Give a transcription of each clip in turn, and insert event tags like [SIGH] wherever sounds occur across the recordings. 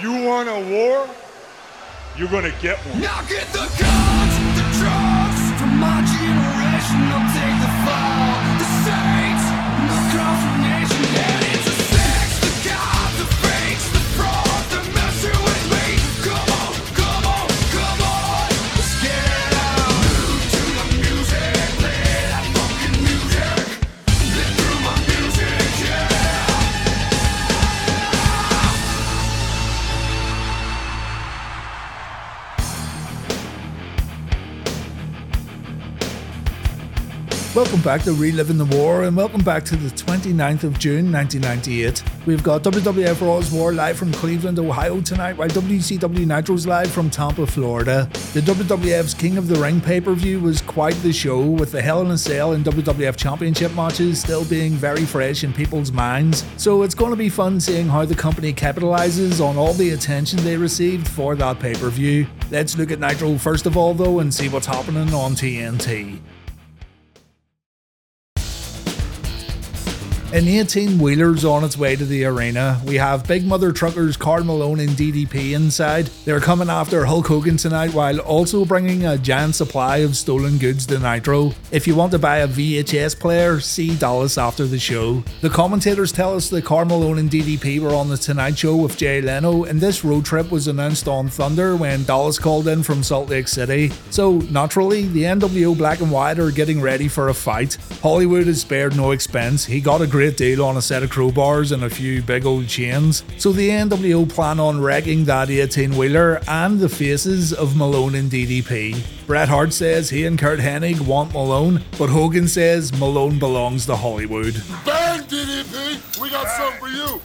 You want a war? You're gonna get one. Now get the guns, Welcome back to Reliving the War, and welcome back to the 29th of June 1998. We've got WWF Raw's War live from Cleveland, Ohio tonight, while WCW Nitro's live from Tampa, Florida. The WWF's King of the Ring pay per view was quite the show, with the Hell in a Cell and WWF Championship matches still being very fresh in people's minds. So it's going to be fun seeing how the company capitalizes on all the attention they received for that pay per view. Let's look at Nitro first of all, though, and see what's happening on TNT. An 18 wheeler's on its way to the arena. We have Big Mother Truckers, Karl Malone, and DDP inside. They're coming after Hulk Hogan tonight while also bringing a giant supply of stolen goods to Nitro. If you want to buy a VHS player, see Dallas after the show. The commentators tell us that Karl Malone and DDP were on the Tonight Show with Jay Leno, and this road trip was announced on Thunder when Dallas called in from Salt Lake City. So, naturally, the NWO Black and White are getting ready for a fight. Hollywood has spared no expense. He got a great deal on a set of crowbars and a few big old chains. So the NWO plan on wrecking that 18 wheeler and the faces of Malone and DDP. Bret Hart says he and Curt Hennig want Malone, but Hogan says Malone belongs to Hollywood. Bang, DDP! We got something for you.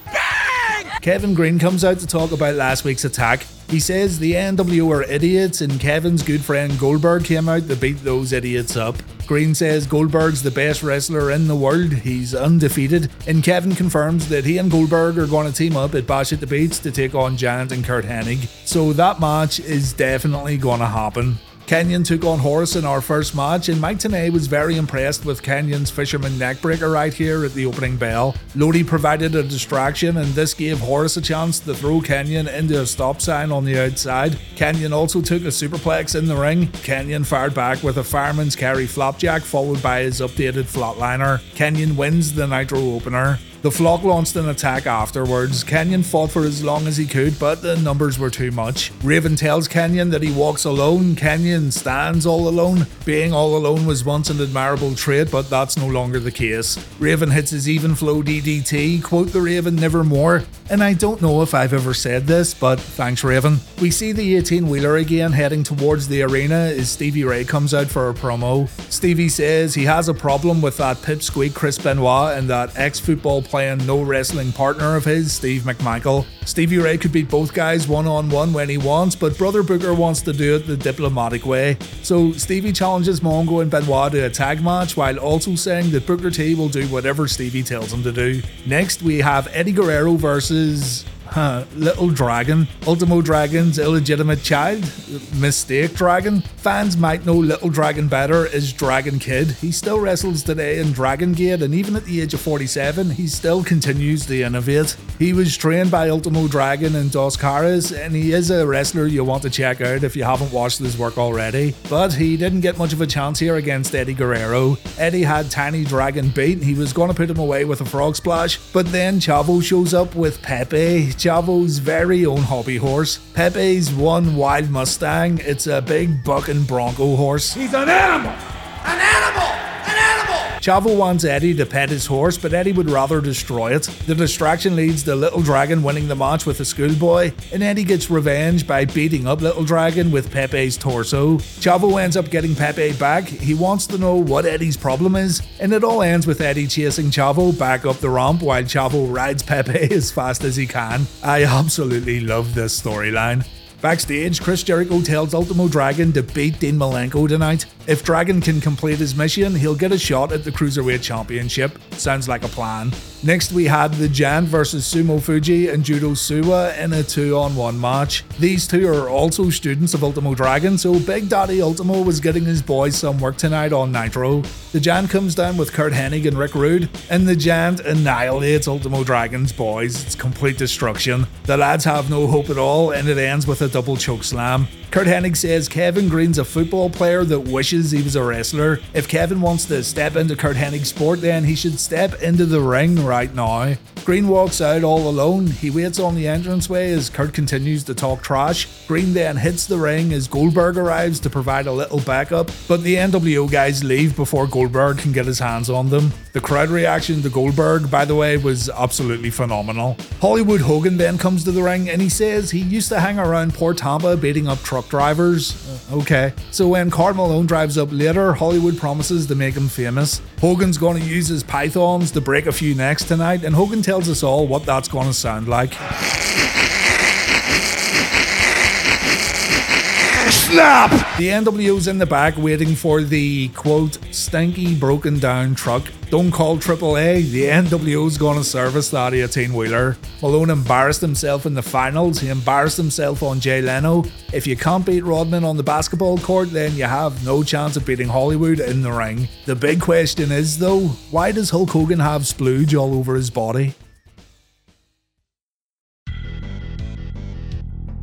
Kevin Greene comes out to talk about last week's attack. He says the NWO are idiots and Kevin's good friend Goldberg came out to beat those idiots up. Greene says Goldberg's the best wrestler in the world, he's undefeated, and Kevin confirms that he and Goldberg are going to team up at Bash at the Beach to take on Giant and Curt Hennig. So that match is definitely going to happen. Kanyon took on Horace in our first match, and Mike Tenay was very impressed with Kanyon's fisherman neckbreaker right here at the opening bell. Lodi provided a distraction, and this gave Horace a chance to throw Kanyon into a stop sign on the outside. Kanyon also took a superplex in the ring. Kanyon fired back with a fireman's carry flapjack, followed by his updated flatliner. Kanyon wins the Nitro opener. The flock launched an attack afterwards. Kanyon fought for as long as he could, but the numbers were too much. Raven tells Kanyon that he walks alone. Kanyon stands all alone. Being all alone was once an admirable trait, but that's no longer the case. Raven hits his even flow DDT, quote the Raven nevermore. And I don't know if I've ever said this, but thanks, Raven. We see the 18 wheeler again heading towards the arena as Stevie Ray comes out for a promo. Stevie says he has a problem with that pipsqueak Chris Benoit and that ex football playing no wrestling partner of his, Steve McMichael. Stevie Ray could beat both guys one on one when he wants, but Brother Booker wants to do it the diplomatic way. So Stevie challenges Mongo and Benoit to a tag match while also saying that Booker T will do whatever Stevie tells him to do. Next, we have Eddie Guerrero versus. Huh, Little Dragon, Ultimo Dragon's illegitimate child, Mistake Dragon. Fans might know Little Dragon better as Dragon Kid. He still wrestles today in Dragon Gate, and even at the age of 47, he still continues to innovate. He was trained by Ultimo Dragon and Dos Caras, and he is a wrestler you want to check out if you haven't watched his work already. But he didn't get much of a chance here against Eddie Guerrero. Eddie had Tiny Dragon beat, he was going to put him away with a frog splash, but then Chavo shows up with Pepe, Chavo's very own hobby horse. Pepe's one wild Mustang, it's a big bucking bronco horse. He's an animal! An animal! Chavo wants Eddie to pet his horse, but Eddie would rather destroy it. The distraction leads to Little Dragon winning the match with a schoolboy, and Eddie gets revenge by beating up Little Dragon with Pepe's torso. Chavo ends up getting Pepe back. He wants to know what Eddie's problem is, and it all ends with Eddie chasing Chavo back up the ramp while Chavo rides Pepe [LAUGHS] as fast as he can. I absolutely love this storyline. Backstage, Chris Jericho tells Ultimo Dragon to beat Dean Malenko tonight. If Dragon can complete his mission, he'll get a shot at the Cruiserweight Championship. Sounds like a plan. Next, we had the Giant versus Sumo Fuji and Judo Suwa in a two on one match. These two are also students of Ultimo Dragon, so Big Daddy Ultimo was getting his boys some work tonight on Nitro. The Giant comes down with Curt Hennig and Rick Rude, and the Giant annihilates Ultimo Dragon's boys. It's complete destruction. The lads have no hope at all, and it ends with a double choke slam. Curt Hennig says Kevin Greene's a football player that wishes he was a wrestler. If Kevin wants to step into Curt Hennig's sport, then he should step into the ring right now. Greene walks out all alone. He waits on the entranceway as Curt continues to talk trash. Greene then hits the ring as Goldberg arrives to provide a little backup, but the NWO guys leave before Goldberg can get his hands on them. The crowd reaction to Goldberg, by the way, was absolutely phenomenal. Hollywood Hogan then comes to the ring and he says he used to hang around Port Tampa beating up truck drivers. Uh, okay. So when Karl Malone drives up later, Hollywood promises to make him famous. Hogan's going to use his pythons to break a few necks tonight, and Hogan tells us all what that's going to sound like. Snap! The NWO's in the back waiting for the quote stinky broken down truck. Don't call AAA, the NWO's gonna service that 18 wheeler. Malone embarrassed himself in the finals, he embarrassed himself on Jay Leno. If you can't beat Rodman on the basketball court, then you have no chance of beating Hollywood in the ring. The big question is though, why does Hulk Hogan have splooge all over his body?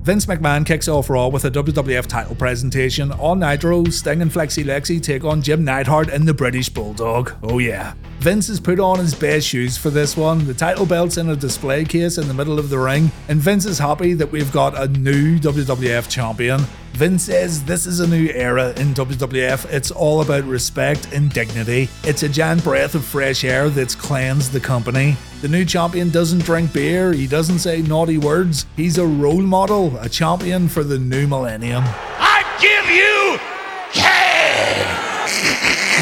Vince McMahon kicks off Raw with a WWF title presentation. On Nitro, Sting and Flexi Lexi take on Jim Neidhart and the British Bulldog. Oh yeah. Vince has put on his best shoes for this one. The title belt's in a display case in the middle of the ring, and Vince is happy that we've got a new WWF champion. Vince says this is a new era in WWF. It's all about respect and dignity. It's a giant breath of fresh air that's cleansed the company. The new champion doesn't drink beer, he doesn't say naughty words. He's a role model, a champion for the new millennium. I give you!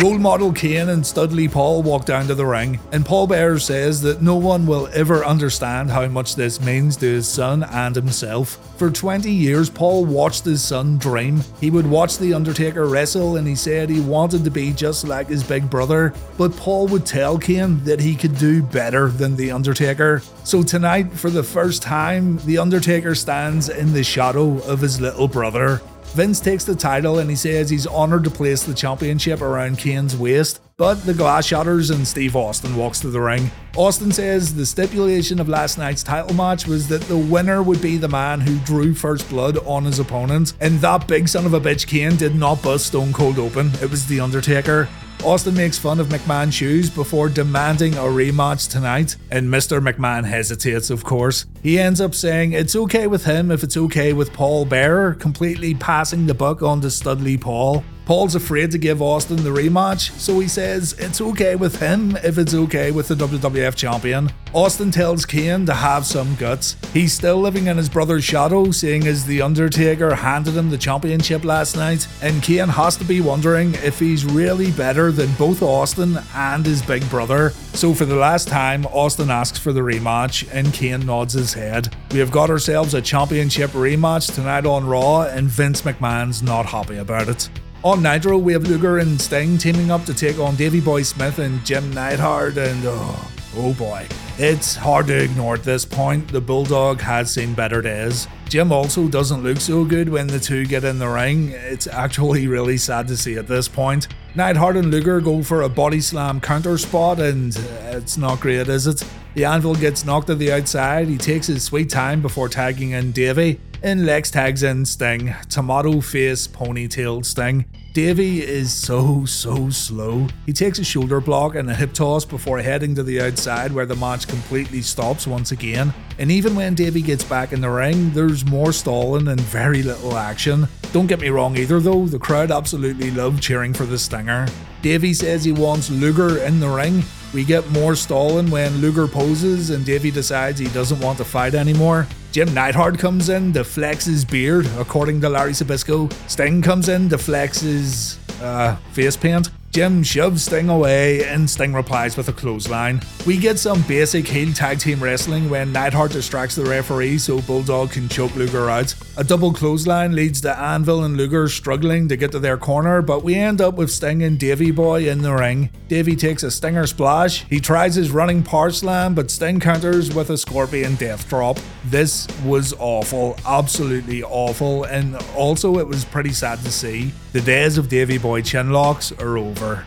Role model Kane and Studley Paul walk down to the ring, and Paul Bearer says that no one will ever understand how much this means to his son and himself. For 20 years, Paul watched his son dream. He would watch The Undertaker wrestle, and he said he wanted to be just like his big brother. But Paul would tell Kane that he could do better than The Undertaker. So tonight, for the first time, The Undertaker stands in the shadow of his little brother. Vince takes the title and he says he's honoured to place the championship around Kane's waist, but the glass shatters and Steve Austin walks to the ring. Austin says the stipulation of last night's title match was that the winner would be the man who drew first blood on his opponent, and that big son of a bitch Kane did not bust Stone Cold open, it was The Undertaker. Austin makes fun of McMahon's shoes before demanding a rematch tonight, and Mr. McMahon hesitates, of course. He ends up saying it's okay with him if it's okay with Paul Bearer, completely passing the buck on to Studley Paul. Paul's afraid to give Austin the rematch, so he says it's okay with him if it's okay with the WWF champion. Austin tells Kane to have some guts. He's still living in his brother's shadow, seeing as The Undertaker handed him the championship last night, and Kane has to be wondering if he's really better than both Austin and his big brother. So for the last time, Austin asks for the rematch, and Kane nods his head. We have got ourselves a championship rematch tonight on Raw, and Vince McMahon's not happy about it. On Nitro, we have Luger and Sting teaming up to take on Davey Boy Smith and Jim Neidhart, and oh, oh boy. It's hard to ignore at this point, the Bulldog has seen better days. Jim also doesn't look so good when the two get in the ring. It's actually really sad to see at this point. Neidhart and Luger go for a body slam counter spot, and it's not great, is it? The anvil gets knocked to the outside, he takes his sweet time before tagging in Davey, and Lex tags in Sting, tomato face ponytailed Sting. Davey is so, so slow. He takes a shoulder block and a hip toss before heading to the outside where the match completely stops once again. And even when Davey gets back in the ring, there's more stalling and very little action. Don't get me wrong either though, the crowd absolutely love cheering for the Stinger. Davey says he wants Luger in the ring. We get more stalling when Luger poses and Davey decides he doesn't want to fight anymore. Jim Neidhart comes in to flex his beard, according to Larry Zbyszko. Sting comes in to flex his uh, face paint. Jim shoves Sting away, and Sting replies with a clothesline. We get some basic heel tag team wrestling when Neidhart distracts the referee so Bulldog can choke Luger out. A double clothesline leads to Anvil and Luger struggling to get to their corner, but we end up with Sting and Davey Boy in the ring. Davey takes a Stinger splash. He tries his running power slam, but Sting counters with a Scorpion death drop. This was awful, absolutely awful, and also it was pretty sad to see. The days of Davey Boy chin locks are over.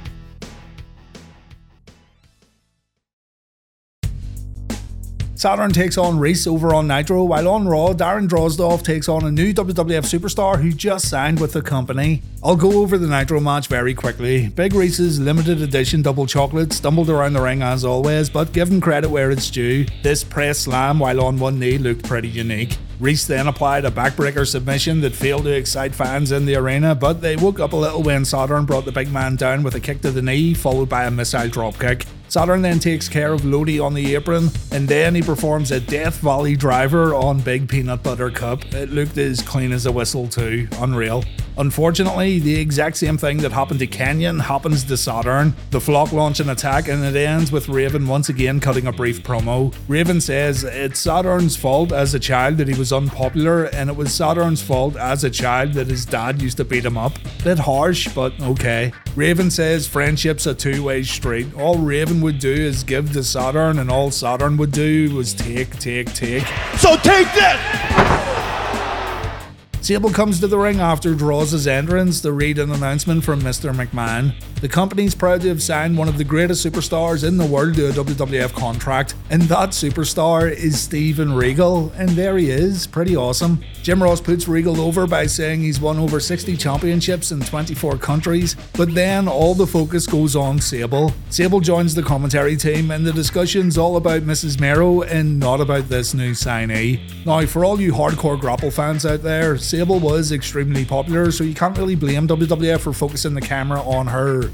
Saturn takes on Reese over on Nitro, while on Raw, Darren Drozdov takes on a new WWF superstar who just signed with the company. I'll go over the Nitro match very quickly. Big Reese's limited edition double chocolate stumbled around the ring as always, but give him credit where it's due. This press slam while on one knee looked pretty unique. Reese then applied a backbreaker submission that failed to excite fans in the arena, but they woke up a little when Saturn brought the big man down with a kick to the knee, followed by a missile dropkick. Saturn then takes care of Lodi on the apron, and then he performs a Death Valley driver on Big Peanut Butter Cup. It looked as clean as a whistle, too. Unreal. Unfortunately, the exact same thing that happened to Kanyon happens to Saturn. The flock launch an attack, and it ends with Raven once again cutting a brief promo. Raven says it's Saturn's fault as a child that he was unpopular, and it was Saturn's fault as a child that his dad used to beat him up. Bit harsh, but okay. Raven says friendship's a two way street. All Raven would do is give to Saturn, and all Saturn would do was take, take, take. So take this! Sable comes to the ring after Droz's his entrance to read an announcement from Mr. McMahon. The company's proud to have signed one of the greatest superstars in the world to a WWF contract, and that superstar is Steven Regal, and there he is, pretty awesome. Jim Ross puts Regal over by saying he's won over 60 championships in 24 countries, but then all the focus goes on Sable. Sable joins the commentary team, and the discussion's all about Mrs. Mero and not about this new signee. Now, for all you hardcore grapple fans out there, Sable was extremely popular, so you can't really blame WWF for focusing the camera on her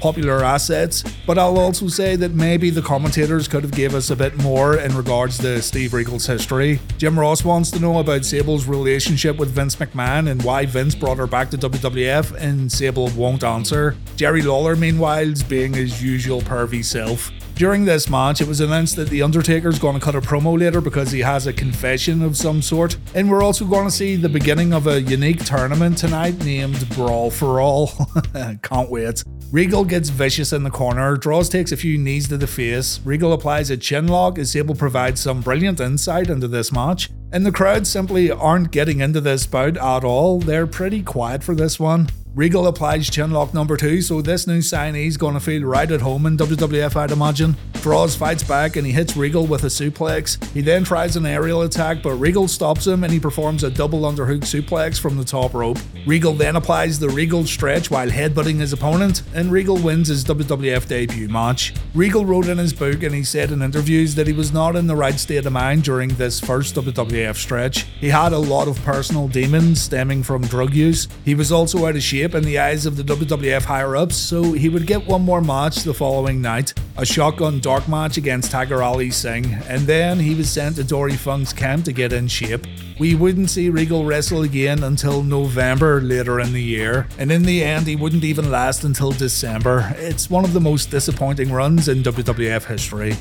popular assets. But I'll also say that maybe the commentators could have gave us a bit more in regards to Steve Regal's history. Jim Ross wants to know about Sable's relationship with Vince McMahon and why Vince brought her back to WWF, and Sable won't answer. Jerry Lawler, meanwhile, is being his usual pervy self. During this match, it was announced that The Undertaker's going to cut a promo later because he has a confession of some sort. And we're also going to see the beginning of a unique tournament tonight named Brawl for All. [LAUGHS] Can't wait. Regal gets vicious in the corner, Droz takes a few knees to the face, Regal applies a chin lock as Sable provides some brilliant insight into this match, and the crowd simply aren't getting into this bout at all, they're pretty quiet for this one. Regal applies chinlock number two, so this new signee's gonna feel right at home in WWF, I'd imagine. Droz fights back and he hits Regal with a suplex. He then tries an aerial attack, but Regal stops him and he performs a double underhook suplex from the top rope. Regal then applies the Regal stretch while headbutting his opponent, and Regal wins his WWF debut match. Regal wrote in his book and he said in interviews that he was not in the right state of mind during this first WWF stretch. He had a lot of personal demons stemming from drug use. He was also out of shape in the eyes of the WWF higher ups, so he would get one more match the following night a shotgun dark match against Tiger Ali Singh, and then he was sent to Dory Funk's camp to get in shape. We wouldn't see Regal wrestle again until November later in the year, and in the end, he wouldn't even last until December. It's one of the most disappointing runs in WWF history.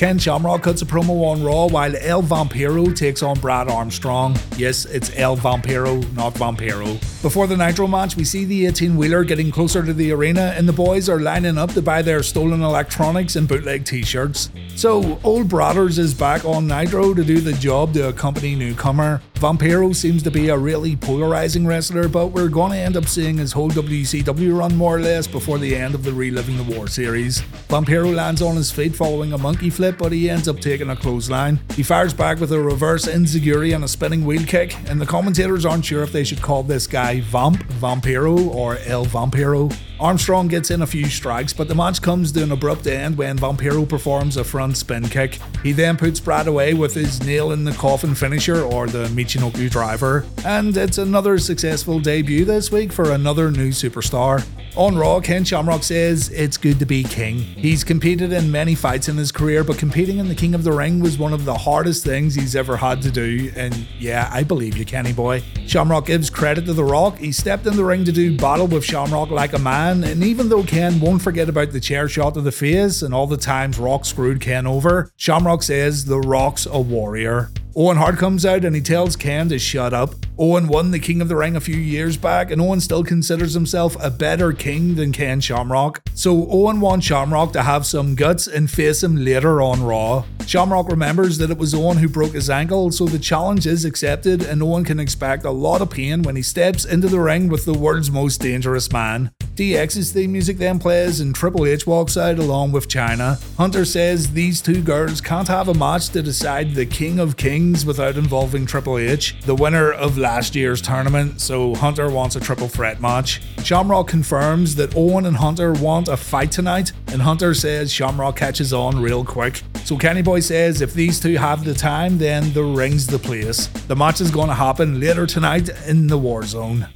Ken Shamrock cuts a promo on Raw while El Vampiro takes on Brad Armstrong. Yes, it's El Vampiro, not Vampiro. Before the Nitro match, we see the 18 wheeler getting closer to the arena, and the boys are lining up to buy their stolen electronics and bootleg t shirts. So, Old Brothers is back on Nitro to do the job to accompany newcomer. Vampiro seems to be a really polarizing wrestler, but we're going to end up seeing his whole WCW run more or less before the end of the Reliving the War series. Vampiro lands on his feet following a monkey flip, but he ends up taking a clothesline. He fires back with a reverse enziguri and a spinning wheel kick, and the commentators aren't sure if they should call this guy Vamp, Vampiro, or El Vampiro. Armstrong gets in a few strikes, but the match comes to an abrupt end when Vampiro performs a front spin kick. He then puts Brad away with his nail in the coffin finisher or the Michinoku driver, and it's another successful debut this week for another new superstar. On Raw, Ken Shamrock says it's good to be king. He's competed in many fights in his career, but competing in the King of the Ring was one of the hardest things he's ever had to do, and yeah, I believe you, Kenny boy. Shamrock gives credit to The Rock. He stepped in the ring to do battle with Shamrock like a man and even though Ken won't forget about the chair shot to the face and all the times Rock screwed Ken over, Shamrock says The Rock's a warrior. Owen Hart comes out and he tells Ken to shut up. Owen won the King of the Ring a few years back, and Owen still considers himself a better king than Ken Shamrock. So Owen wants Shamrock to have some guts and face him later on Raw. Shamrock remembers that it was Owen who broke his ankle, so the challenge is accepted, and Owen can expect a lot of pain when he steps into the ring with the world's most dangerous man. DX's theme music then plays, and Triple H walks out along with Chyna. Hunter says these two girls can't have a match to decide the King of Kings without involving Triple H, the winner of last year's tournament, so Hunter wants a triple threat match. Shamrock confirms that Owen and Hunter want a fight tonight, and Hunter says Shamrock catches on real quick. So Kenny Boy says if these two have the time, then the ring's the place. The match is going to happen later tonight in the War Zone.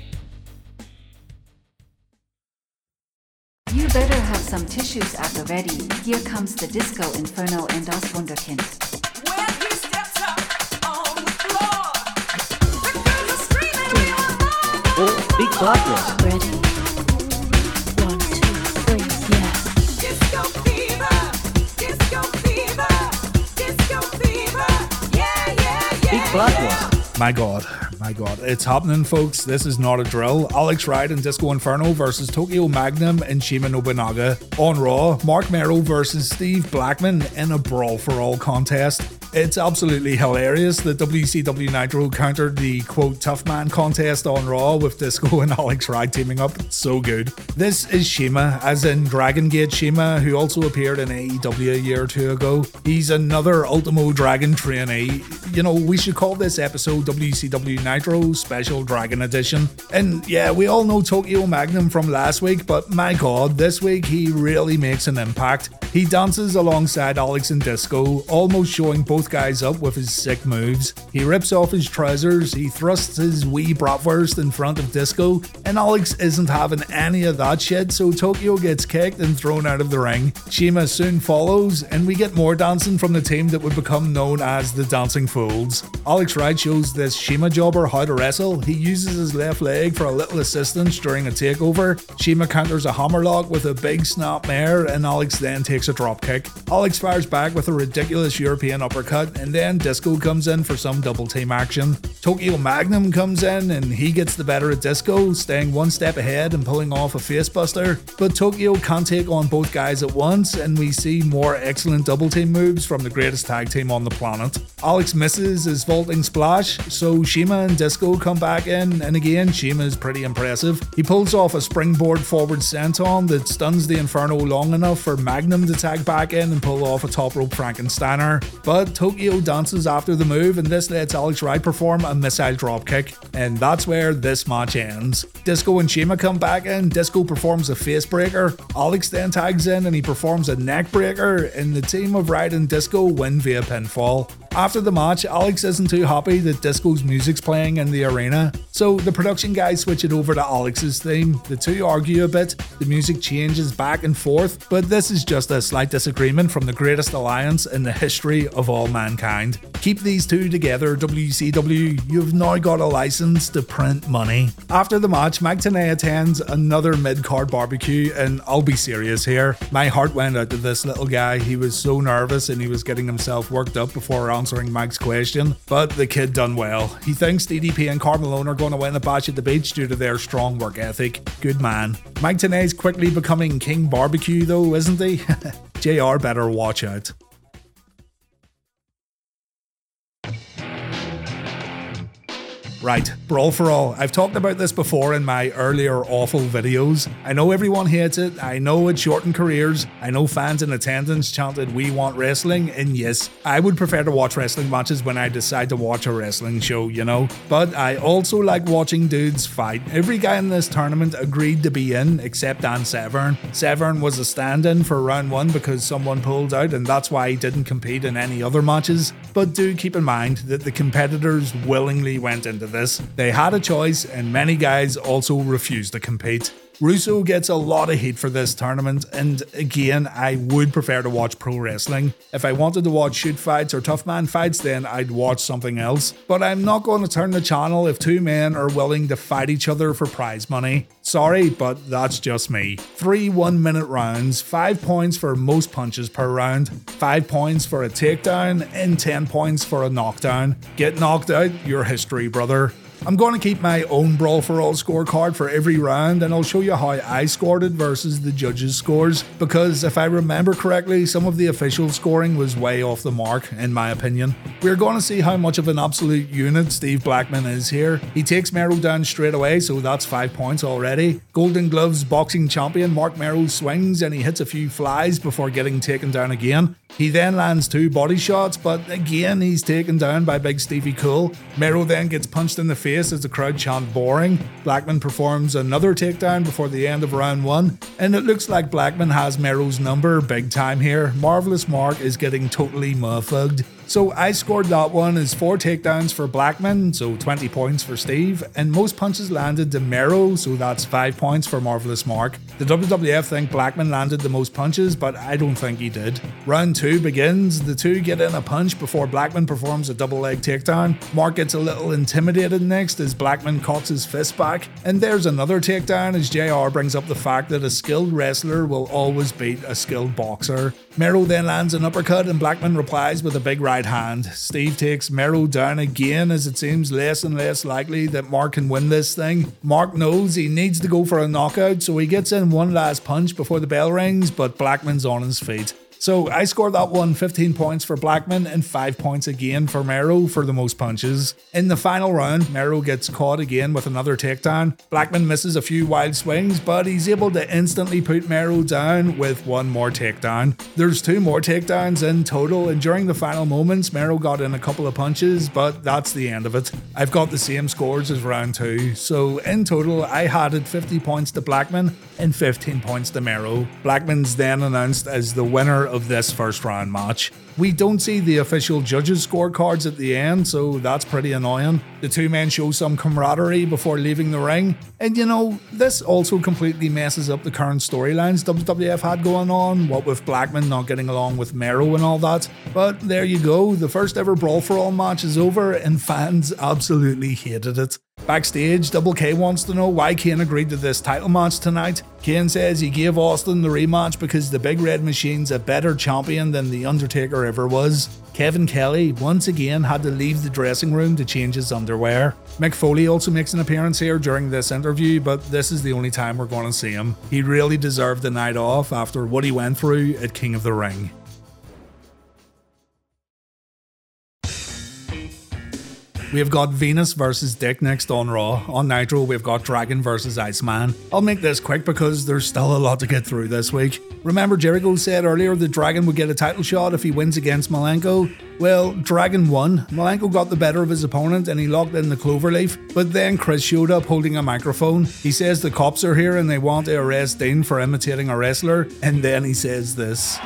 You better have some tissues at the ready. Here comes the Disco Inferno and Das Wunderkind. More!" Big progress. Ready? One, two, three, yeah. Disco fever, disco fever, disco fever. Yeah, yeah, yeah. Big progress. My god, my god, it's happening, folks. This is not a drill. Alex Wright and Disco Inferno versus Tokyo Magnum and Shima Nobunaga. On Raw, Mark Mero versus Steve Blackman in a brawl for all contest. It's absolutely hilarious that WCW Nitro countered the quote tough man contest on Raw with Disco and Alex Wright teaming up. So good. This is Shima, as in Dragon Gate Shima, who also appeared in AEW a year or two ago. He's another Ultimo Dragon trainee. You know, we should call this episode WCW Nitro Special Dragon Edition. And yeah, we all know Tokyo Magnum from last week, but my god, this week he really makes an impact. He dances alongside Alex and Disco, almost showing both guys up with his sick moves. He rips off his trousers, he thrusts his wee bratwurst in front of Disco, and Alex isn't having any of that shit, so Tokyo gets kicked and thrown out of the ring. Shima soon follows, and we get more dancing from the team that would become known as the Dancing Fools. Alex Wright shows this Shima jobber how to wrestle. He uses his left leg for a little assistance during a takeover. Shima counters a hammerlock with a big snap mare, and Alex then takes a dropkick. Alex fires back with a ridiculous European uppercut, and then Disco comes in for some double team action. Tokyo Magnum comes in, and he gets the better of Disco, staying one step ahead and pulling off a facebuster. But Tokyo can't take on both guys at once, and we see more excellent double team moves from the greatest tag team on the planet. Alex misses his vaulting splash, so Shima and Disco come back in, and again, Shima is pretty impressive. He pulls off a springboard forward senton that stuns the Inferno long enough for Magnum to tag back in and pull off a top rope Frankensteiner. But Tokyo dances after the move, and this lets Alex Wright perform a missile dropkick, and that's where this match ends. Disco and Shima come back in, Disco performs a facebreaker. Alex then tags in and he performs a neckbreaker, and the team of Wright and Disco win via pinfall. After the match, Alex isn't too happy that Disco's music's playing in the arena, so the production guys switch it over to Alex's theme. The two argue a bit, the music changes back and forth, but this is just a slight disagreement from the greatest alliance in the history of all mankind. Keep these two together, WCW, you've now got a license to print money. After the match, Mike Tenay attends another mid card barbecue, and I'll be serious here. My heart went out to this little guy. He was so nervous and he was getting himself worked up before answering Mike's question, but the kid done well. He thinks DDP and Karl Malone are going to win a Bash at the Beach due to their strong work ethic. Good man. Mike Tenay's quickly becoming King Barbecue, though, isn't he? [LAUGHS] JR better watch out. Right, Brawl for All. I've talked about this before in my earlier awful videos. I know everyone hates it, I know it shortened careers, I know fans in attendance chanted, We want wrestling, and yes, I would prefer to watch wrestling matches when I decide to watch a wrestling show, you know? But I also like watching dudes fight. Every guy in this tournament agreed to be in, except Dan Severn. Severn was a stand in for round one because someone pulled out, and that's why he didn't compete in any other matches. But do keep in mind that the competitors willingly went into this. They had a choice, and many guys also refused to compete. Russo gets a lot of hate for this tournament, and again, I would prefer to watch pro wrestling. If I wanted to watch shoot fights or tough man fights, then I'd watch something else. But I'm not going to turn the channel if two men are willing to fight each other for prize money. Sorry, but that's just me. Three one minute rounds, five points for most punches per round, five points for a takedown, and 10 points for a knockdown. Get knocked out, your history, brother. I'm going to keep my own Brawl for All scorecard for every round and I'll show you how I scored it versus the judges' scores because if I remember correctly, some of the official scoring was way off the mark, in my opinion. We're going to see how much of an absolute unit Steve Blackman is here. He takes Mero down straight away, so that's 5 points already. Golden Gloves boxing champion Mark Mero swings and he hits a few flies before getting taken down again. He then lands two body shots, but again he's taken down by Big Stevie Cool. Mero then gets punched in the face as the crowd chant boring. Blackman performs another takedown before the end of round one, and it looks like Blackman has Mero's number big time here. Marvelous Mark is getting totally muffugged. So I scored that one as four takedowns for Blackman, so 20 points for Steve, and most punches landed to Mero, so that's 5 points for Marvelous Mark. The WWF think Blackman landed the most punches, but I don't think he did. Round 2 begins, the two get in a punch before Blackman performs a double leg takedown. Mark gets a little intimidated next as Blackman cocks his fist back, and there's another takedown as JR brings up the fact that a skilled wrestler will always beat a skilled boxer. Mero then lands an uppercut and Blackman replies with a big right hand. Steve takes Mero down again as it seems less and less likely that Mark can win this thing. Mark knows he needs to go for a knockout, so he gets in one last punch before the bell rings, but Blackman's on his feet. So I scored that one 15 points for Blackman and 5 points again for Mero for the most punches. In the final round, Mero gets caught again with another takedown. Blackman misses a few wild swings, but he's able to instantly put Mero down with one more takedown. There's two more takedowns in total, and during the final moments, Mero got in a couple of punches, but that's the end of it. I've got the same scores as round two, so in total, I had it 50 points to Blackman and 15 points to Mero. Blackman's then announced as the winner of this first round match. We don't see the official judges' scorecards at the end, so that's pretty annoying. The two men show some camaraderie before leaving the ring, and you know, this also completely messes up the current storylines WWF had going on, what with Blackman not getting along with Mero and all that. But there you go, the first ever Brawl for All match is over, and fans absolutely hated it. Backstage, Double K wants to know why Kane agreed to this title match tonight. Kane says he gave Austin the rematch because the Big Red Machine's a better champion than The Undertaker ever was. Kevin Kelly once again had to leave the dressing room to change his underwear. Mick Foley also makes an appearance here during this interview, but this is the only time we're going to see him. He really deserved the night off after what he went through at King of the Ring. We've got Venis versus Dick next on Raw. On Nitro, we've got Dragon versus Iceman. I'll make this quick because there's still a lot to get through this week. Remember, Jericho said earlier that Dragon would get a title shot if he wins against Malenko? Well, Dragon won. Malenko got the better of his opponent and he locked in the cloverleaf. But then Chris showed up holding a microphone. He says the cops are here and they want to arrest Dean for imitating a wrestler. And then he says this.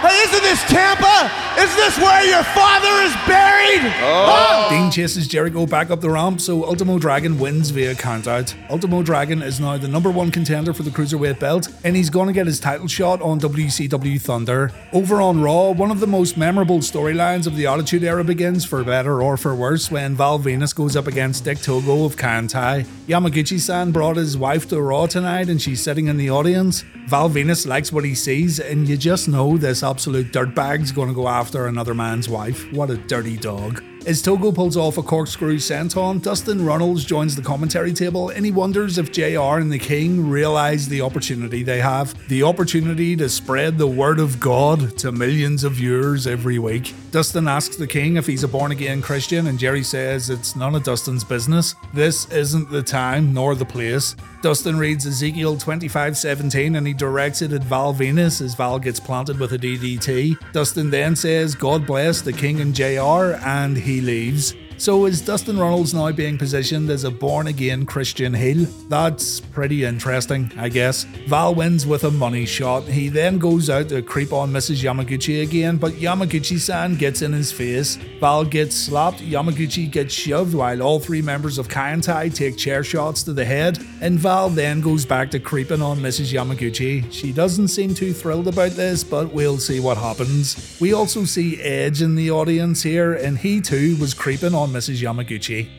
Hey, isn't this Tampa? Is this where your father is buried? Oh. Huh? Dean chases Jericho back up the ramp, so Ultimo Dragon wins via countout. Ultimo Dragon is now the number one contender for the Cruiserweight belt, and he's going to get his title shot on WCW Thunder. Over on Raw, one of the most memorable storylines of the Attitude Era begins, for better or for worse, when Val Venis goes up against Dick Togo of Kaientai. Yamaguchi san brought his wife to Raw tonight, and she's sitting in the audience. Val Venis likes what he sees, and you just know this absolute dirtbag's going to go after another man's wife. What a dirty dog. As Togo pulls off a corkscrew senton, Dustin Runnels joins the commentary table and he wonders if JR and the King realize the opportunity they have. The opportunity to spread the word of God to millions of viewers every week. Dustin asks the King if he's a born again Christian, and Jerry says it's none of Dustin's business. This isn't the time nor the place. Dustin reads Ezekiel 25:17 and he directs it at Val Venis as Val gets planted with a DDT. Dustin then says, God bless the King and JR, and he leaves. So is Dustin Runnels now being positioned as a born again Christian heel? That's pretty interesting, I guess. Val wins with a money shot. He then goes out to creep on Mrs. Yamaguchi again, but Yamaguchi san gets in his face. Val gets slapped, Yamaguchi gets shoved while all three members of Kaientai take chair shots to the head, and Val then goes back to creeping on Mrs. Yamaguchi. She doesn't seem too thrilled about this, but we'll see what happens. We also see Edge in the audience here, and he too was creeping on Mrs. Yamaguchi.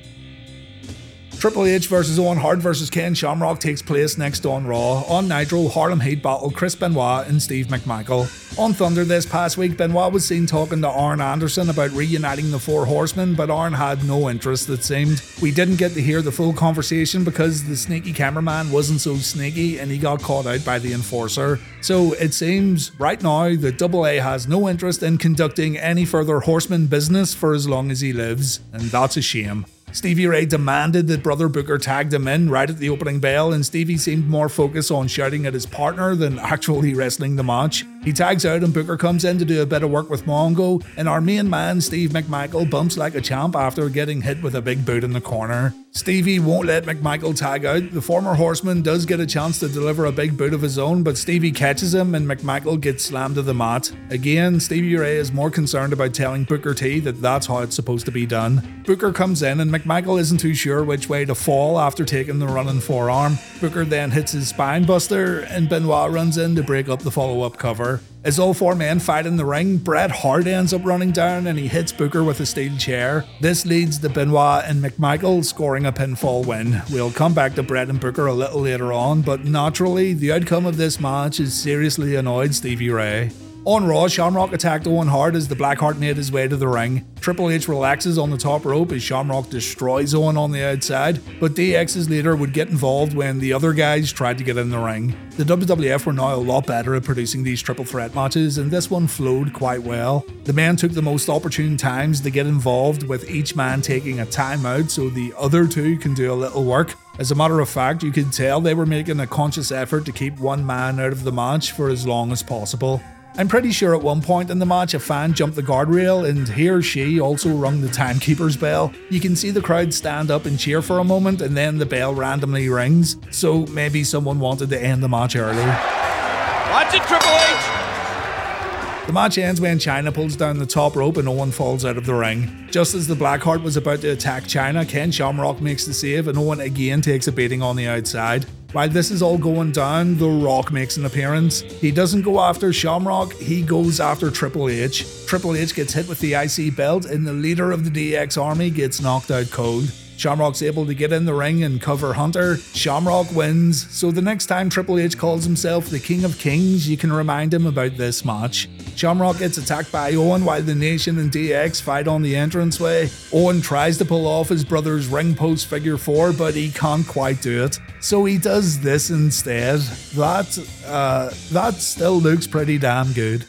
Triple H versus Owen Hart versus Ken Shamrock takes place next on Raw. On Nitro, Harlem Heat battle Chris Benoit and Steve McMichael. On Thunder this past week, Benoit was seen talking to Arn Anderson about reuniting the Four Horsemen, but Arn had no interest, it seemed. We didn't get to hear the full conversation because the sneaky cameraman wasn't so sneaky and he got caught out by the enforcer. So it seems right now that Double A has no interest in conducting any further horseman business for as long as he lives, and that's a shame. Stevie Ray demanded that Brother Booker tagged him in right at the opening bell, and Stevie seemed more focused on shouting at his partner than actually wrestling the match. He tags out, and Booker comes in to do a bit of work with Mongo, and our main man, Steve McMichael, bumps like a champ after getting hit with a big boot in the corner. Stevie won't let McMichael tag out. The former horseman does get a chance to deliver a big boot of his own, but Stevie catches him and McMichael gets slammed to the mat. Again, Stevie Ray is more concerned about telling Booker T that that's how it's supposed to be done. Booker comes in and McMichael isn't too sure which way to fall after taking the running forearm. Booker then hits his spine buster and Benoit runs in to break up the follow up cover. As all four men fight in the ring, Bret Hart ends up running down and he hits Booker with a steel chair. This leads to Benoit and McMichael scoring a pinfall win. We'll come back to Bret and Booker a little later on, but naturally, the outcome of this match has seriously annoyed Stevie Ray. On Raw, Shamrock attacked Owen Hart as the Blackheart made his way to the ring. Triple H relaxes on the top rope as Shamrock destroys Owen on the outside, but DX's leader would get involved when the other guys tried to get in the ring. The WWF were now a lot better at producing these triple threat matches, and this one flowed quite well. The men took the most opportune times to get involved, with each man taking a timeout so the other two can do a little work. As a matter of fact, you could tell they were making a conscious effort to keep one man out of the match for as long as possible. I'm pretty sure at one point in the match a fan jumped the guardrail and he or she also rung the timekeeper's bell. You can see the crowd stand up and cheer for a moment and then the bell randomly rings, so maybe someone wanted to end the match early. Watch it, Triple H! The match ends when Chyna pulls down the top rope and Owen falls out of the ring. Just as the Blackheart was about to attack Chyna, Ken Shamrock makes the save and Owen again takes a beating on the outside. While this is all going down, The Rock makes an appearance. He doesn't go after Shamrock, he goes after Triple H. Triple H gets hit with the IC belt, and the leader of the DX army gets knocked out cold. Shamrock's able to get in the ring and cover Hunter. Shamrock wins, so the next time Triple H calls himself the King of Kings, you can remind him about this match. Shamrock gets attacked by Owen while the Nation and DX fight on the entranceway. Owen tries to pull off his brother's ring post figure four, but he can't quite do it. So he does this instead. That uh, that still looks pretty damn good.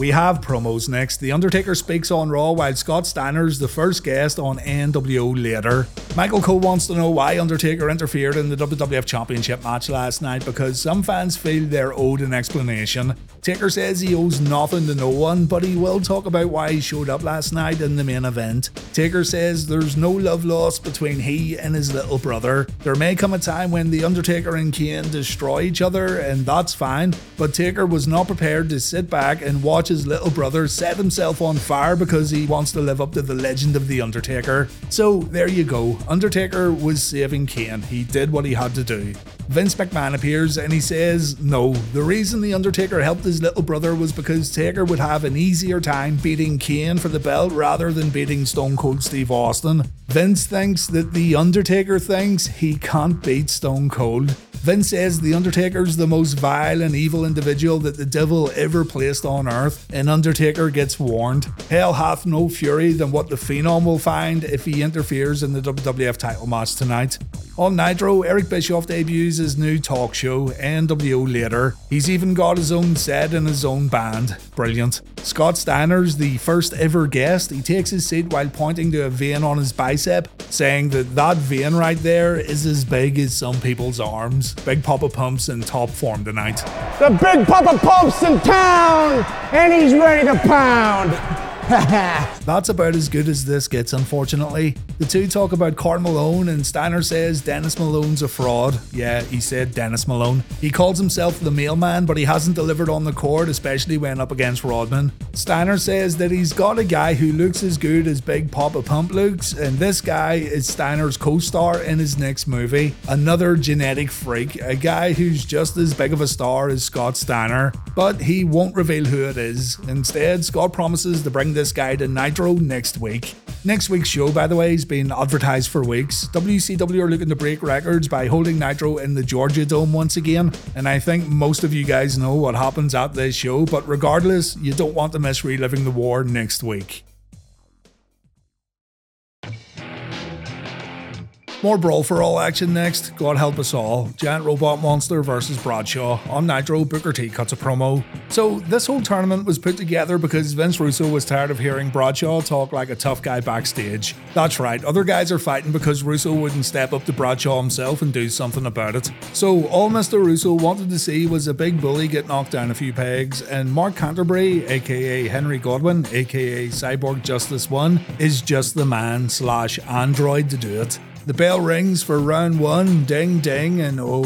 We have promos next. The Undertaker speaks on Raw while Scott Steiner's the first guest on NWO later. Michael Cole wants to know why Undertaker interfered in the WWF Championship match last night because some fans feel they're owed an explanation. Taker says he owes nothing to no one, but he will talk about why he showed up last night in the main event. Taker says there's no love lost between he and his little brother. There may come a time when The Undertaker and Kane destroy each other, and that's fine, but Taker was not prepared to sit back and watch his little brother set himself on fire because he wants to live up to the legend of The Undertaker. So there you go. Undertaker was saving Kane. He did what he had to do. Vince McMahon appears and he says, No, the reason The Undertaker helped his little brother was because Taker would have an easier time beating Kane for the belt rather than beating Stone Cold Steve Austin. Vince thinks that The Undertaker thinks he can't beat Stone Cold. Vince says The Undertaker's the most vile and evil individual that the devil ever placed on earth, and Undertaker gets warned. Hell hath no fury than what the Phenom will find if he interferes in the WWF title match tonight. On Nitro, Eric Bischoff debuts his new talk show, NWO Later. He's even got his own set and his own band. Brilliant. Scott Steiner's the first ever guest. He takes his seat while pointing to a vein on his bicep, saying that that vein right there is as big as some people's arms. Big Papa Pump's in top form tonight. The big Papa Pump's in town, and he's ready to pound. [LAUGHS] That's about as good as this gets, unfortunately. The two talk about Karl Malone, and Steiner says Dennis Malone's a fraud. Yeah, he said Dennis Malone. He calls himself the mailman, but he hasn't delivered on the court, especially when up against Rodman. Steiner says that he's got a guy who looks as good as Big Papa Pump looks, and this guy is Steiner's co star in his next movie. Another genetic freak, a guy who's just as big of a star as Scott Steiner, but he won't reveal who it is. Instead, Scott promises to bring this guy to Nitro next week. Next week's show, by the way, has been advertised for weeks. WCW are looking to break records by holding Nitro in the Georgia Dome once again, and I think most of you guys know what happens at this show, but regardless, you don't want to miss reliving the war next week. More Brawl for All action next. God help us all. Giant Robot Monster versus Bradshaw. On Nitro, Booker T cuts a promo. So, this whole tournament was put together because Vince Russo was tired of hearing Bradshaw talk like a tough guy backstage. That's right, other guys are fighting because Russo wouldn't step up to Bradshaw himself and do something about it. So, all Mr. Russo wanted to see was a big bully get knocked down a few pegs, and Mark Canterbury, aka Henry Godwinn, aka Cyborg Justice 1, is just the man slash android to do it. The bell rings for round one, ding ding, and oh,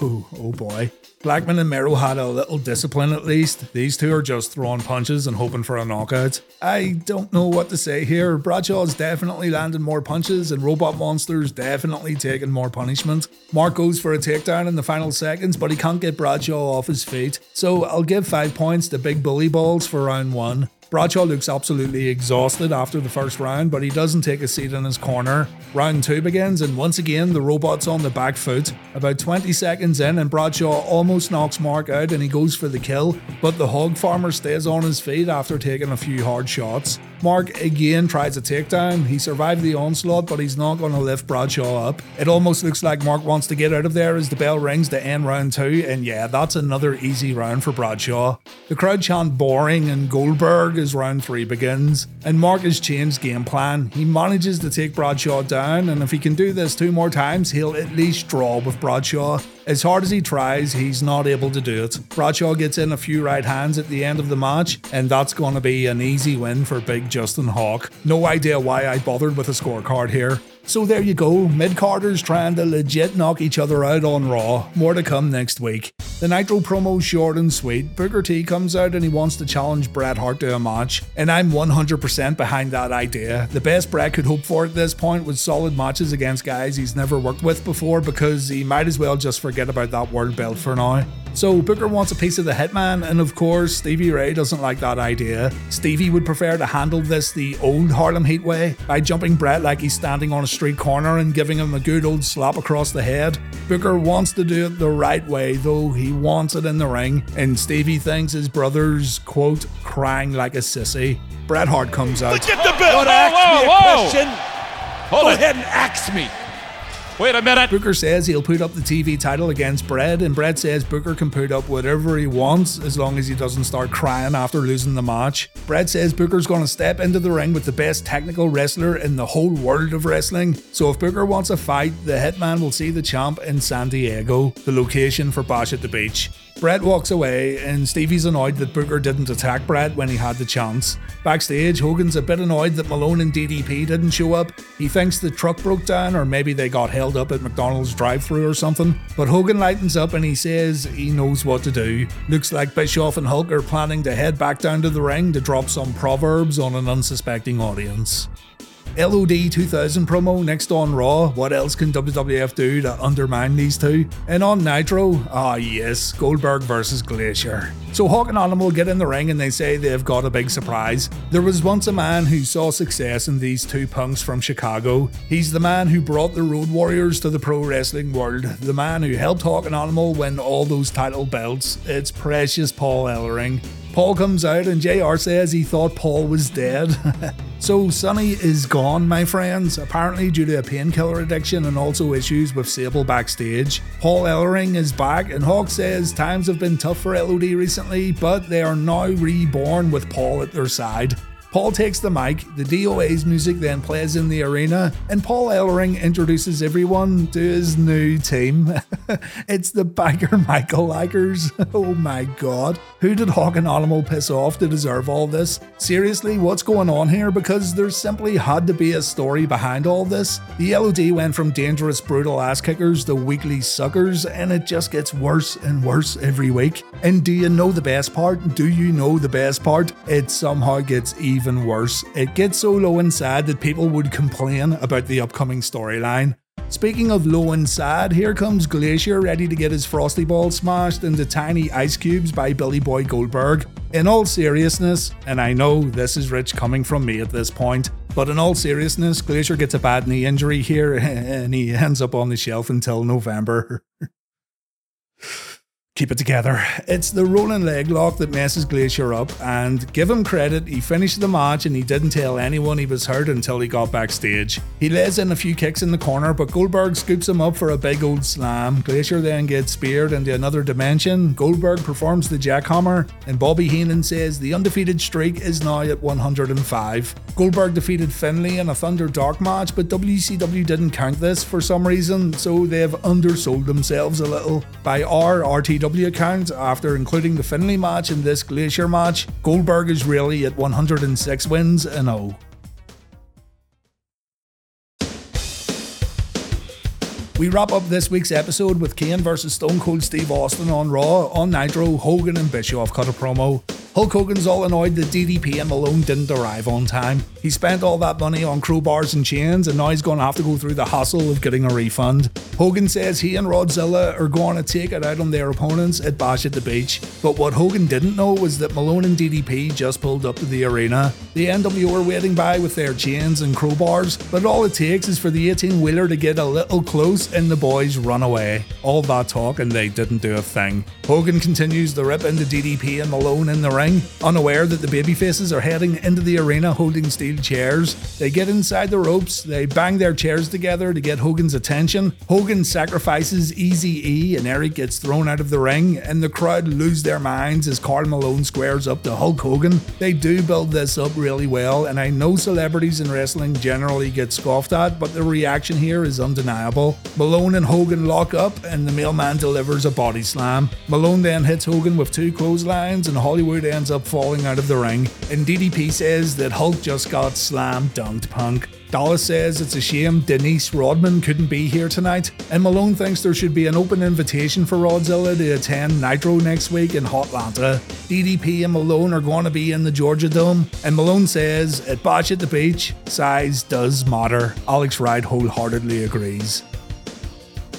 oh, [LAUGHS] oh boy. Blackman and Mero had a little discipline at least. These two are just throwing punches and hoping for a knockout. I don't know what to say here. Bradshaw's definitely landing more punches, and Robot Monster's definitely taking more punishment. Mark goes for a takedown in the final seconds, but he can't get Bradshaw off his feet. So I'll give 5 points to Big Bully Balls for round 1. Bradshaw looks absolutely exhausted after the first round, but he doesn't take a seat in his corner. Round 2 begins, and once again, the robot's on the back foot. About 20 seconds in, and Bradshaw almost knocks Mark out and he goes for the kill, but the hog farmer stays on his feet after taking a few hard shots. Mark again tries a takedown. He survived the onslaught, but he's not going to lift Bradshaw up. It almost looks like Mark wants to get out of there as the bell rings to end round two, and yeah, that's another easy round for Bradshaw. The crowd chant boring and Goldberg as round three begins, and Mark has changed game plan. He manages to take Bradshaw down, and if he can do this two more times, he'll at least draw with Bradshaw. As hard as he tries, he's not able to do it. Bradshaw gets in a few right hands at the end of the match, and that's going to be an easy win for Big Justin Hawk. No idea why I bothered with a scorecard here. So there you go, mid carders trying to legit knock each other out on Raw. More to come next week. The Nitro promo short and sweet. Booker T comes out and he wants to challenge Bret Hart to a match, and I'm 100% behind that idea. The best Bret could hope for at this point was solid matches against guys he's never worked with before because he might as well just forget about that world belt for now. So Booker wants a piece of the Hitman, and of course, Stevie Ray doesn't like that idea. Stevie would prefer to handle this the old Harlem Heat way by jumping Bret like he's standing on a street corner and giving him a good old slap across the head. Booker wants to do it the right way, though he wants it in the ring, and Stevie thinks his brother's quote crying like a sissy. Bret Hart comes out. Get the bell. To ask whoa, me a question? Hold Go it. ahead and ask me. Wait a minute. Booker says he'll put up the TV title against Bret, and Bret says Booker can put up whatever he wants as long as he doesn't start crying after losing the match. Bret says Booker's going to step into the ring with the best technical wrestler in the whole world of wrestling. So if Booker wants a fight, the Hitman will see the champ in San Diego, the location for Bash at the Beach. Bret walks away, and Stevie's annoyed that Booker didn't attack Bret when he had the chance. Backstage, Hogan's a bit annoyed that Malone and DDP didn't show up. He thinks the truck broke down, or maybe they got held up at McDonald's drive through or something. But Hogan lightens up and he says he knows what to do. Looks like Bischoff and Hulk are planning to head back down to the ring to drop some proverbs on an unsuspecting audience. LOD 2000 promo next on Raw. What else can WWF do to undermine these two? And on Nitro, ah yes, Goldberg versus Glacier. So Hawk and Animal get in the ring and they say they've got a big surprise. There was once a man who saw success in these two punks from Chicago. He's the man who brought the Road Warriors to the pro wrestling world. The man who helped Hawk and Animal win all those title belts. It's precious Paul Ellering. Paul comes out and JR says he thought Paul was dead. [LAUGHS] so Sonny is gone, my friends, apparently due to a painkiller addiction and also issues with Sable backstage. Paul Ellering is back and Hawk says times have been tough for LOD recently, but they are now reborn with Paul at their side. Paul takes the mic, the DOA's music then plays in the arena, and Paul Ellering introduces everyone to his new team. [LAUGHS] it's the Biker Michael Likers. [LAUGHS] Oh my god. Who did Hawk and Animal piss off to deserve all this? Seriously, what's going on here? Because there simply had to be a story behind all this. The LOD went from dangerous, brutal ass kickers to weekly suckers, and it just gets worse and worse every week. And do you know the best part? Do you know the best part? It somehow gets even worse. It gets so low and sad that people would complain about the upcoming storyline. Speaking of low and sad, here comes Glacier ready to get his frosty ball smashed into tiny ice cubes by Billy Boy Goldberg. In all seriousness, and I know this is rich coming from me at this point, but in all seriousness, Glacier gets a bad knee injury here [LAUGHS] and he ends up on the shelf until November. [LAUGHS] keep it together. It's the rolling leg lock that messes Glacier up, and give him credit, he finished the match and he didn't tell anyone he was hurt until he got backstage. He lays in a few kicks in the corner, but Goldberg scoops him up for a big old slam. Glacier then gets speared into another dimension. Goldberg performs the jackhammer, and Bobby Heenan says the undefeated streak is now at 105. Goldberg defeated Finlay in a Thunder Dark match, but WCW didn't count this for some reason, so they've undersold themselves a little. By our RTW account, after including the Finlay match in this Glacier match, Goldberg is really at 106 wins and 0. We wrap up this week's episode with Kane versus Stone Cold Steve Austin on Raw. On Nitro, Hogan and Bischoff cut a promo. Hulk Hogan's all annoyed that DDP and Malone didn't arrive on time. He spent all that money on crowbars and chains, and now he's going to have to go through the hassle of getting a refund. Hogan says he and Rodzilla are going to take it out on their opponents at Bash at the Beach. But what Hogan didn't know was that Malone and DDP just pulled up to the arena. The NWO are waiting by with their chains and crowbars, but all it takes is for the 18 wheeler to get a little close and the boys run away. All that talk, and they didn't do a thing. Hogan continues the rip into DDP and Malone in the ring, unaware that the babyfaces are heading into the arena holding steel chairs. They get inside the ropes, they bang their chairs together to get Hogan's attention. Hogan sacrifices Easy E, and Eric gets thrown out of the ring, and the crowd lose their minds as Karl Malone squares up to Hulk Hogan. They do build this up really well, and I know celebrities in wrestling generally get scoffed at, but the reaction here is undeniable. Malone and Hogan lock up, and the mailman delivers a body slam. Malone then hits Hogan with two clotheslines, and Hollywood ends up falling out of the ring. And DDP says that Hulk just got slam dunked punk. Dallas says it's a shame Dennis Rodman couldn't be here tonight, and Malone thinks there should be an open invitation for Rodzilla to attend Nitro next week in Hotlanta. DDP and Malone are going to be in the Georgia Dome, and Malone says at Bash at the Beach, size does matter. Alex Wright wholeheartedly agrees.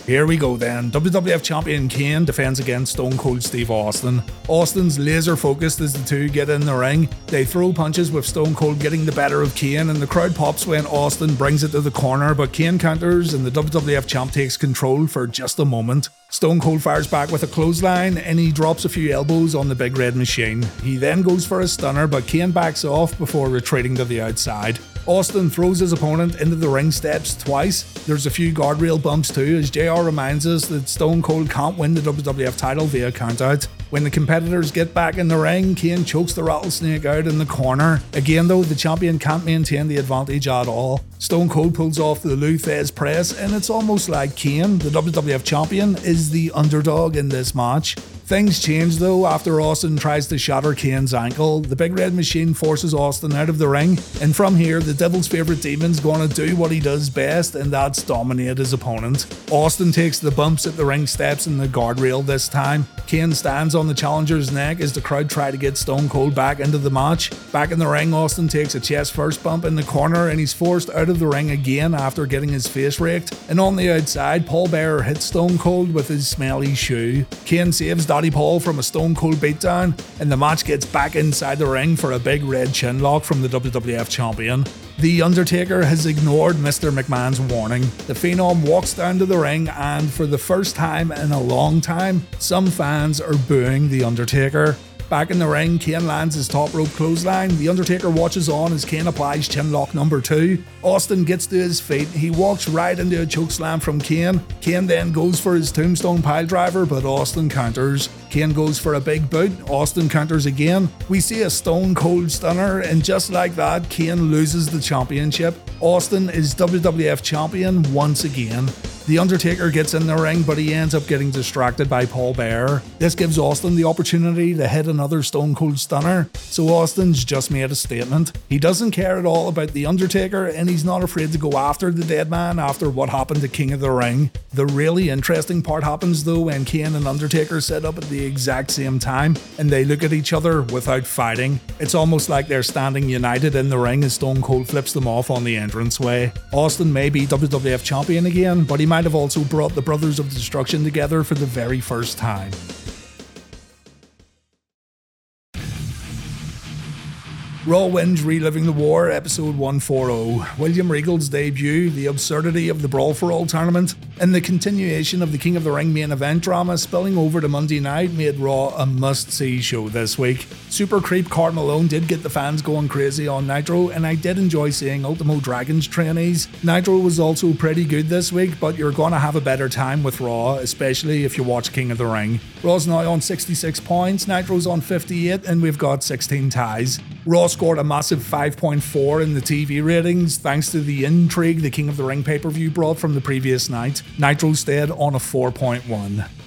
Here we go then. WWF Champion Kane defends against Stone Cold Steve Austin. Austin's laser focused as the two get in the ring. They throw punches with Stone Cold getting the better of Kane, and the crowd pops when Austin brings it to the corner, but Kane counters and the WWF Champ takes control for just a moment. Stone Cold fires back with a clothesline and he drops a few elbows on the big red machine. He then goes for a stunner, but Kane backs off before retreating to the outside. Austin throws his opponent into the ring steps twice. There's a few guardrail bumps too, as JR reminds us that Stone Cold can't win the WWF title via countout. When the competitors get back in the ring, Kane chokes the rattlesnake out in the corner. Again, though, the champion can't maintain the advantage at all. Stone Cold pulls off the Lou Thesz press, and it's almost like Kane, the WWF champion, is the underdog in this match. Things change though after Austin tries to shatter Kane's ankle. The big red machine forces Austin out of the ring, and from here, the devil's favorite demon's gonna do what he does best, and that's dominate his opponent. Austin takes the bumps at the ring steps and the guardrail this time. Kane stands on the challenger's neck as the crowd try to get Stone Cold back into the match. Back in the ring, Austin takes a chest first bump in the corner and he's forced out of the ring again after getting his face raked. And on the outside, Paul Bearer hits Stone Cold with his smelly shoe. Kane saves Daddy Paul from a Stone Cold beatdown, and the match gets back inside the ring for a big red chin lock from the WWF champion. The Undertaker has ignored Mr. McMahon's warning. The Phenom walks down to the ring, and for the first time in a long time, some fans are booing The Undertaker. Back in the ring, Kane lands his top rope clothesline. The Undertaker watches on as Kane applies chinlock number two. Austin gets to his feet. He walks right into a chokeslam from Kane. Kane then goes for his tombstone pile driver, but Austin counters. Kane goes for a big boot. Austin counters again. We see a stone cold stunner, and just like that, Kane loses the championship. Austin is WWF champion once again. The Undertaker gets in the ring, but he ends up getting distracted by Paul Bearer. This gives Austin the opportunity to hit another Stone Cold Stunner, so Austin's just made a statement. He doesn't care at all about The Undertaker, and he's not afraid to go after the dead man after what happened to King of the Ring. The really interesting part happens though when Kane and Undertaker set up at the exact same time, and they look at each other without fighting. It's almost like they're standing united in the ring as Stone Cold flips them off on the entranceway. Austin may be WWF champion again, but he might have also brought the Brothers of Destruction together for the very first time. Raw wins Reliving the War, episode 140. William Regal's debut, the absurdity of the Brawl for All tournament, and the continuation of the King of the Ring main event drama spilling over to Monday night made Raw a must see show this week. Super Creep Karl Malone did get the fans going crazy on Nitro, and I did enjoy seeing Ultimo Dragon's trainees. Nitro was also pretty good this week, but you're gonna have a better time with Raw, especially if you watch King of the Ring. Raw's now on 66 points, Nitro's on 58, and we've got 16 ties. Raw scored a massive 5.4 in the TV ratings thanks to the intrigue the King of the Ring pay per view brought from the previous night. Nitro stayed on a 4.1.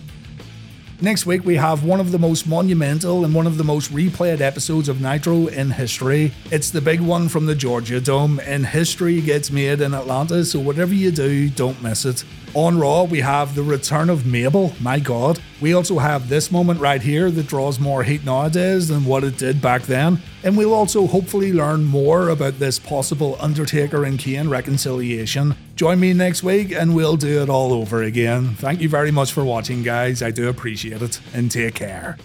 Next week, we have one of the most monumental and one of the most replayed episodes of Nitro in history. It's the big one from the Georgia Dome, and history gets made in Atlanta, so whatever you do, don't miss it. On Raw, we have the return of Mabel, my god. We also have this moment right here that draws more heat nowadays than what it did back then. And we'll also hopefully learn more about this possible Undertaker and Kane reconciliation. Join me next week and we'll do it all over again. Thank you very much for watching, guys. I do appreciate it, and take care.